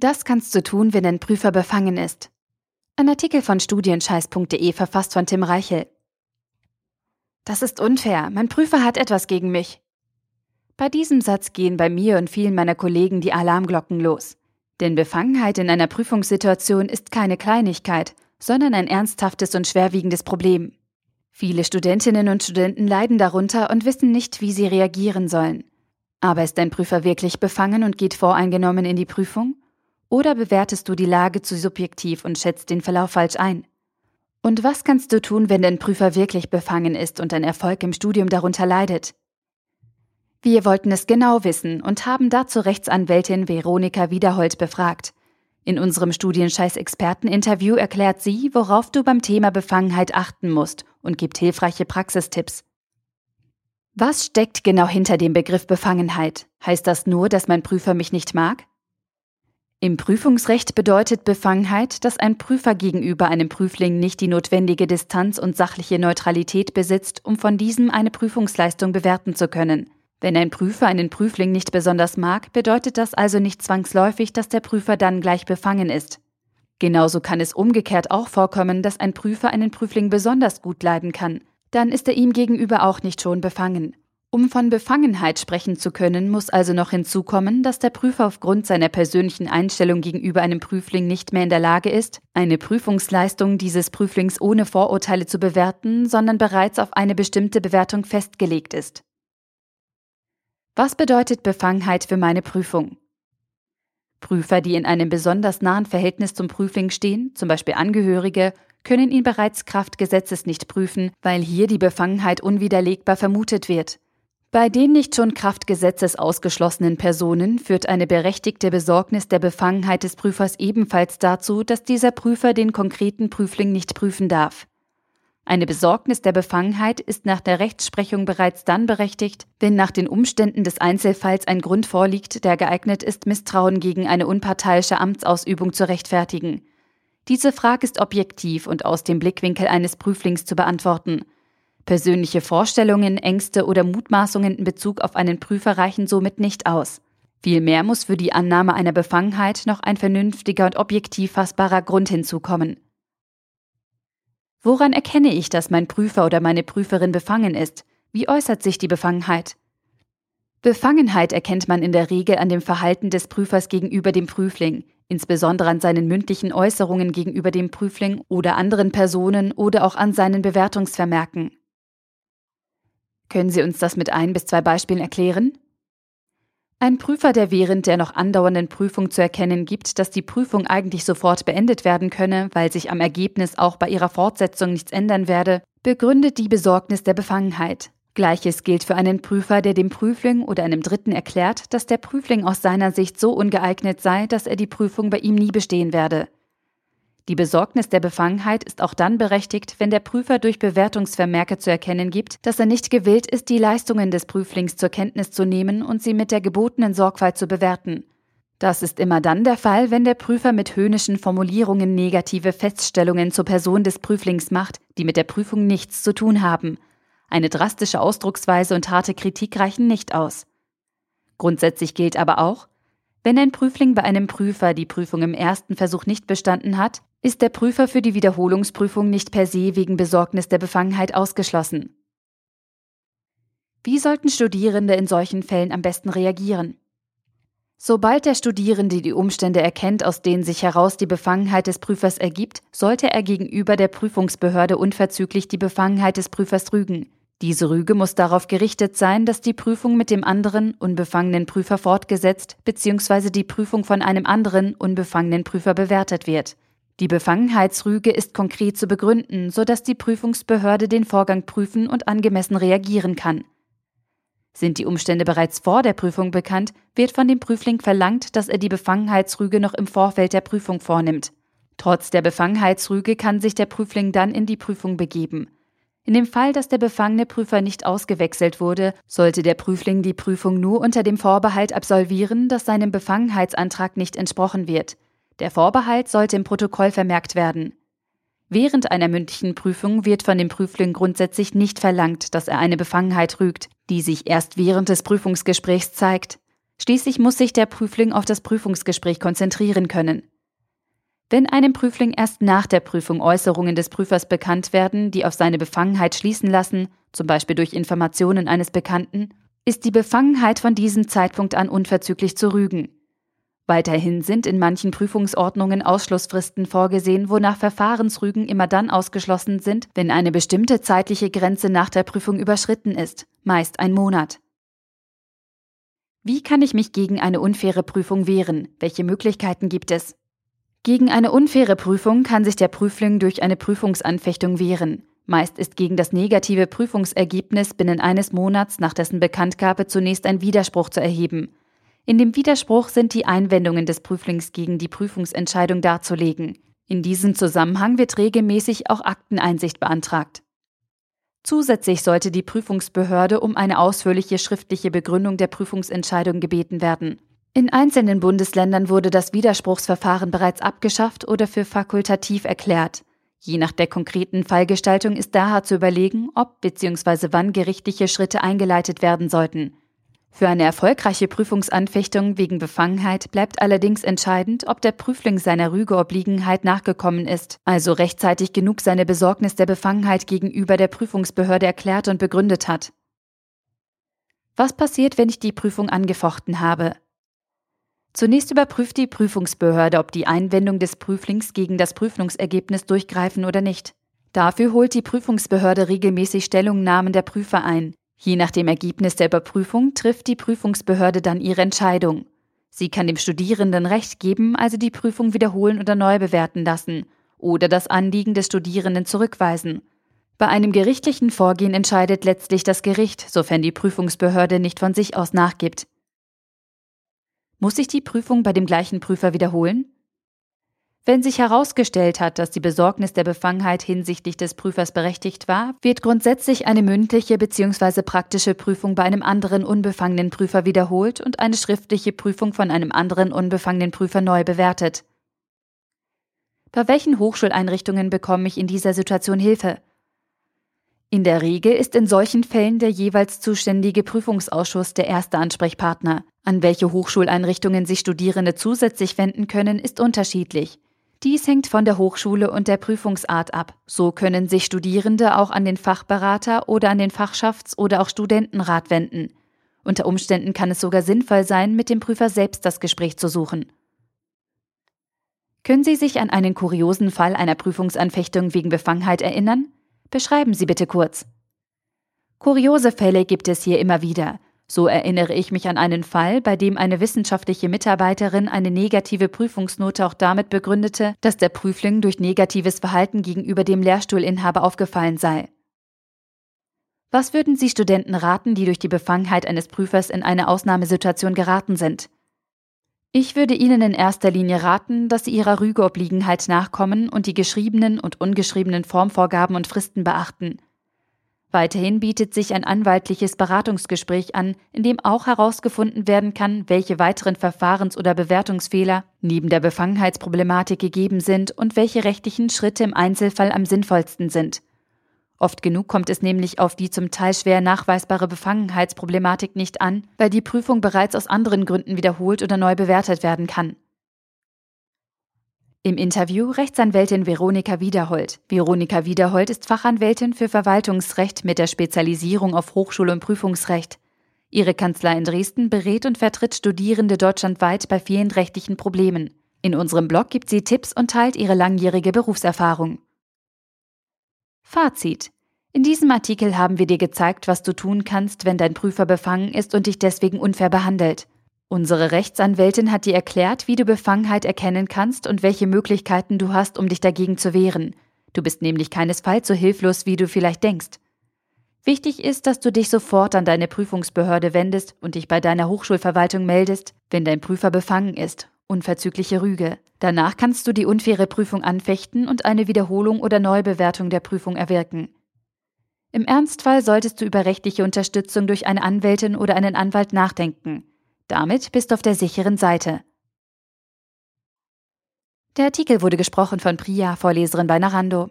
Das kannst du tun, wenn dein Prüfer befangen ist. Ein Artikel von studienscheiß.de verfasst von Tim Reichel. Das ist unfair. Mein Prüfer hat etwas gegen mich. Bei diesem Satz gehen bei mir und vielen meiner Kollegen die Alarmglocken los. Denn Befangenheit in einer Prüfungssituation ist keine Kleinigkeit, sondern ein ernsthaftes und schwerwiegendes Problem. Viele Studentinnen und Studenten leiden darunter und wissen nicht, wie sie reagieren sollen. Aber ist dein Prüfer wirklich befangen und geht voreingenommen in die Prüfung? Oder bewertest du die Lage zu subjektiv und schätzt den Verlauf falsch ein? Und was kannst du tun, wenn dein Prüfer wirklich befangen ist und dein Erfolg im Studium darunter leidet? Wir wollten es genau wissen und haben dazu Rechtsanwältin Veronika Wiederhold befragt. In unserem Studienscheiß-Experten-Interview erklärt sie, worauf du beim Thema Befangenheit achten musst und gibt hilfreiche Praxistipps. Was steckt genau hinter dem Begriff Befangenheit? Heißt das nur, dass mein Prüfer mich nicht mag? Im Prüfungsrecht bedeutet Befangenheit, dass ein Prüfer gegenüber einem Prüfling nicht die notwendige Distanz und sachliche Neutralität besitzt, um von diesem eine Prüfungsleistung bewerten zu können. Wenn ein Prüfer einen Prüfling nicht besonders mag, bedeutet das also nicht zwangsläufig, dass der Prüfer dann gleich befangen ist. Genauso kann es umgekehrt auch vorkommen, dass ein Prüfer einen Prüfling besonders gut leiden kann. Dann ist er ihm gegenüber auch nicht schon befangen. Um von Befangenheit sprechen zu können, muss also noch hinzukommen, dass der Prüfer aufgrund seiner persönlichen Einstellung gegenüber einem Prüfling nicht mehr in der Lage ist, eine Prüfungsleistung dieses Prüflings ohne Vorurteile zu bewerten, sondern bereits auf eine bestimmte Bewertung festgelegt ist. Was bedeutet Befangenheit für meine Prüfung? Prüfer, die in einem besonders nahen Verhältnis zum Prüfling stehen, zum Beispiel Angehörige, können ihn bereits Kraft Gesetzes nicht prüfen, weil hier die Befangenheit unwiderlegbar vermutet wird. Bei den nicht schon Kraft Gesetzes ausgeschlossenen Personen führt eine berechtigte Besorgnis der Befangenheit des Prüfers ebenfalls dazu, dass dieser Prüfer den konkreten Prüfling nicht prüfen darf. Eine Besorgnis der Befangenheit ist nach der Rechtsprechung bereits dann berechtigt, wenn nach den Umständen des Einzelfalls ein Grund vorliegt, der geeignet ist, Misstrauen gegen eine unparteiische Amtsausübung zu rechtfertigen. Diese Frage ist objektiv und aus dem Blickwinkel eines Prüflings zu beantworten. Persönliche Vorstellungen, Ängste oder Mutmaßungen in Bezug auf einen Prüfer reichen somit nicht aus. Vielmehr muss für die Annahme einer Befangenheit noch ein vernünftiger und objektiv fassbarer Grund hinzukommen. Woran erkenne ich, dass mein Prüfer oder meine Prüferin befangen ist? Wie äußert sich die Befangenheit? Befangenheit erkennt man in der Regel an dem Verhalten des Prüfers gegenüber dem Prüfling, insbesondere an seinen mündlichen Äußerungen gegenüber dem Prüfling oder anderen Personen oder auch an seinen Bewertungsvermerken. Können Sie uns das mit ein bis zwei Beispielen erklären? Ein Prüfer, der während der noch andauernden Prüfung zu erkennen gibt, dass die Prüfung eigentlich sofort beendet werden könne, weil sich am Ergebnis auch bei ihrer Fortsetzung nichts ändern werde, begründet die Besorgnis der Befangenheit. Gleiches gilt für einen Prüfer, der dem Prüfling oder einem Dritten erklärt, dass der Prüfling aus seiner Sicht so ungeeignet sei, dass er die Prüfung bei ihm nie bestehen werde. Die Besorgnis der Befangenheit ist auch dann berechtigt, wenn der Prüfer durch Bewertungsvermerke zu erkennen gibt, dass er nicht gewillt ist, die Leistungen des Prüflings zur Kenntnis zu nehmen und sie mit der gebotenen Sorgfalt zu bewerten. Das ist immer dann der Fall, wenn der Prüfer mit höhnischen Formulierungen negative Feststellungen zur Person des Prüflings macht, die mit der Prüfung nichts zu tun haben. Eine drastische Ausdrucksweise und harte Kritik reichen nicht aus. Grundsätzlich gilt aber auch, wenn ein Prüfling bei einem Prüfer die Prüfung im ersten Versuch nicht bestanden hat, ist der Prüfer für die Wiederholungsprüfung nicht per se wegen Besorgnis der Befangenheit ausgeschlossen. Wie sollten Studierende in solchen Fällen am besten reagieren? Sobald der Studierende die Umstände erkennt, aus denen sich heraus die Befangenheit des Prüfers ergibt, sollte er gegenüber der Prüfungsbehörde unverzüglich die Befangenheit des Prüfers rügen. Diese Rüge muss darauf gerichtet sein, dass die Prüfung mit dem anderen unbefangenen Prüfer fortgesetzt bzw. die Prüfung von einem anderen unbefangenen Prüfer bewertet wird. Die Befangenheitsrüge ist konkret zu begründen, sodass die Prüfungsbehörde den Vorgang prüfen und angemessen reagieren kann. Sind die Umstände bereits vor der Prüfung bekannt, wird von dem Prüfling verlangt, dass er die Befangenheitsrüge noch im Vorfeld der Prüfung vornimmt. Trotz der Befangenheitsrüge kann sich der Prüfling dann in die Prüfung begeben. In dem Fall, dass der befangene Prüfer nicht ausgewechselt wurde, sollte der Prüfling die Prüfung nur unter dem Vorbehalt absolvieren, dass seinem Befangenheitsantrag nicht entsprochen wird. Der Vorbehalt sollte im Protokoll vermerkt werden. Während einer mündlichen Prüfung wird von dem Prüfling grundsätzlich nicht verlangt, dass er eine Befangenheit rügt, die sich erst während des Prüfungsgesprächs zeigt. Schließlich muss sich der Prüfling auf das Prüfungsgespräch konzentrieren können. Wenn einem Prüfling erst nach der Prüfung Äußerungen des Prüfers bekannt werden, die auf seine Befangenheit schließen lassen, zum Beispiel durch Informationen eines Bekannten, ist die Befangenheit von diesem Zeitpunkt an unverzüglich zu rügen. Weiterhin sind in manchen Prüfungsordnungen Ausschlussfristen vorgesehen, wonach Verfahrensrügen immer dann ausgeschlossen sind, wenn eine bestimmte zeitliche Grenze nach der Prüfung überschritten ist, meist ein Monat. Wie kann ich mich gegen eine unfaire Prüfung wehren? Welche Möglichkeiten gibt es? Gegen eine unfaire Prüfung kann sich der Prüfling durch eine Prüfungsanfechtung wehren. Meist ist gegen das negative Prüfungsergebnis binnen eines Monats nach dessen Bekanntgabe zunächst ein Widerspruch zu erheben. In dem Widerspruch sind die Einwendungen des Prüflings gegen die Prüfungsentscheidung darzulegen. In diesem Zusammenhang wird regelmäßig auch Akteneinsicht beantragt. Zusätzlich sollte die Prüfungsbehörde um eine ausführliche schriftliche Begründung der Prüfungsentscheidung gebeten werden. In einzelnen Bundesländern wurde das Widerspruchsverfahren bereits abgeschafft oder für fakultativ erklärt. Je nach der konkreten Fallgestaltung ist daher zu überlegen, ob bzw. wann gerichtliche Schritte eingeleitet werden sollten. Für eine erfolgreiche Prüfungsanfechtung wegen Befangenheit bleibt allerdings entscheidend, ob der Prüfling seiner Rügeobliegenheit nachgekommen ist, also rechtzeitig genug seine Besorgnis der Befangenheit gegenüber der Prüfungsbehörde erklärt und begründet hat. Was passiert, wenn ich die Prüfung angefochten habe? Zunächst überprüft die Prüfungsbehörde, ob die Einwendung des Prüflings gegen das Prüfungsergebnis durchgreifen oder nicht. Dafür holt die Prüfungsbehörde regelmäßig Stellungnahmen der Prüfer ein. Je nach dem Ergebnis der Überprüfung trifft die Prüfungsbehörde dann ihre Entscheidung. Sie kann dem Studierenden Recht geben, also die Prüfung wiederholen oder neu bewerten lassen oder das Anliegen des Studierenden zurückweisen. Bei einem gerichtlichen Vorgehen entscheidet letztlich das Gericht, sofern die Prüfungsbehörde nicht von sich aus nachgibt. Muss sich die Prüfung bei dem gleichen Prüfer wiederholen? Wenn sich herausgestellt hat, dass die Besorgnis der Befangenheit hinsichtlich des Prüfers berechtigt war, wird grundsätzlich eine mündliche bzw. praktische Prüfung bei einem anderen unbefangenen Prüfer wiederholt und eine schriftliche Prüfung von einem anderen unbefangenen Prüfer neu bewertet. Bei welchen Hochschuleinrichtungen bekomme ich in dieser Situation Hilfe? In der Regel ist in solchen Fällen der jeweils zuständige Prüfungsausschuss der erste Ansprechpartner. An welche Hochschuleinrichtungen sich Studierende zusätzlich wenden können, ist unterschiedlich. Dies hängt von der Hochschule und der Prüfungsart ab. So können sich Studierende auch an den Fachberater oder an den Fachschafts- oder auch Studentenrat wenden. Unter Umständen kann es sogar sinnvoll sein, mit dem Prüfer selbst das Gespräch zu suchen. Können Sie sich an einen kuriosen Fall einer Prüfungsanfechtung wegen Befangenheit erinnern? Beschreiben Sie bitte kurz. Kuriose Fälle gibt es hier immer wieder. So erinnere ich mich an einen Fall, bei dem eine wissenschaftliche Mitarbeiterin eine negative Prüfungsnote auch damit begründete, dass der Prüfling durch negatives Verhalten gegenüber dem Lehrstuhlinhaber aufgefallen sei. Was würden Sie Studenten raten, die durch die Befangenheit eines Prüfers in eine Ausnahmesituation geraten sind? Ich würde Ihnen in erster Linie raten, dass Sie Ihrer Rügeobliegenheit nachkommen und die geschriebenen und ungeschriebenen Formvorgaben und Fristen beachten. Weiterhin bietet sich ein anwaltliches Beratungsgespräch an, in dem auch herausgefunden werden kann, welche weiteren Verfahrens- oder Bewertungsfehler neben der Befangenheitsproblematik gegeben sind und welche rechtlichen Schritte im Einzelfall am sinnvollsten sind. Oft genug kommt es nämlich auf die zum Teil schwer nachweisbare Befangenheitsproblematik nicht an, weil die Prüfung bereits aus anderen Gründen wiederholt oder neu bewertet werden kann. Im Interview Rechtsanwältin Veronika Wiederhold. Veronika Wiederhold ist Fachanwältin für Verwaltungsrecht mit der Spezialisierung auf Hochschul- und Prüfungsrecht. Ihre Kanzlei in Dresden berät und vertritt Studierende deutschlandweit bei vielen rechtlichen Problemen. In unserem Blog gibt sie Tipps und teilt ihre langjährige Berufserfahrung. Fazit. In diesem Artikel haben wir dir gezeigt, was du tun kannst, wenn dein Prüfer befangen ist und dich deswegen unfair behandelt. Unsere Rechtsanwältin hat dir erklärt, wie du Befangenheit erkennen kannst und welche Möglichkeiten du hast, um dich dagegen zu wehren. Du bist nämlich keinesfalls so hilflos, wie du vielleicht denkst. Wichtig ist, dass du dich sofort an deine Prüfungsbehörde wendest und dich bei deiner Hochschulverwaltung meldest, wenn dein Prüfer befangen ist. Unverzügliche Rüge. Danach kannst du die unfaire Prüfung anfechten und eine Wiederholung oder Neubewertung der Prüfung erwirken. Im Ernstfall solltest du über rechtliche Unterstützung durch eine Anwältin oder einen Anwalt nachdenken. Damit bist du auf der sicheren Seite. Der Artikel wurde gesprochen von Priya, Vorleserin bei Narando.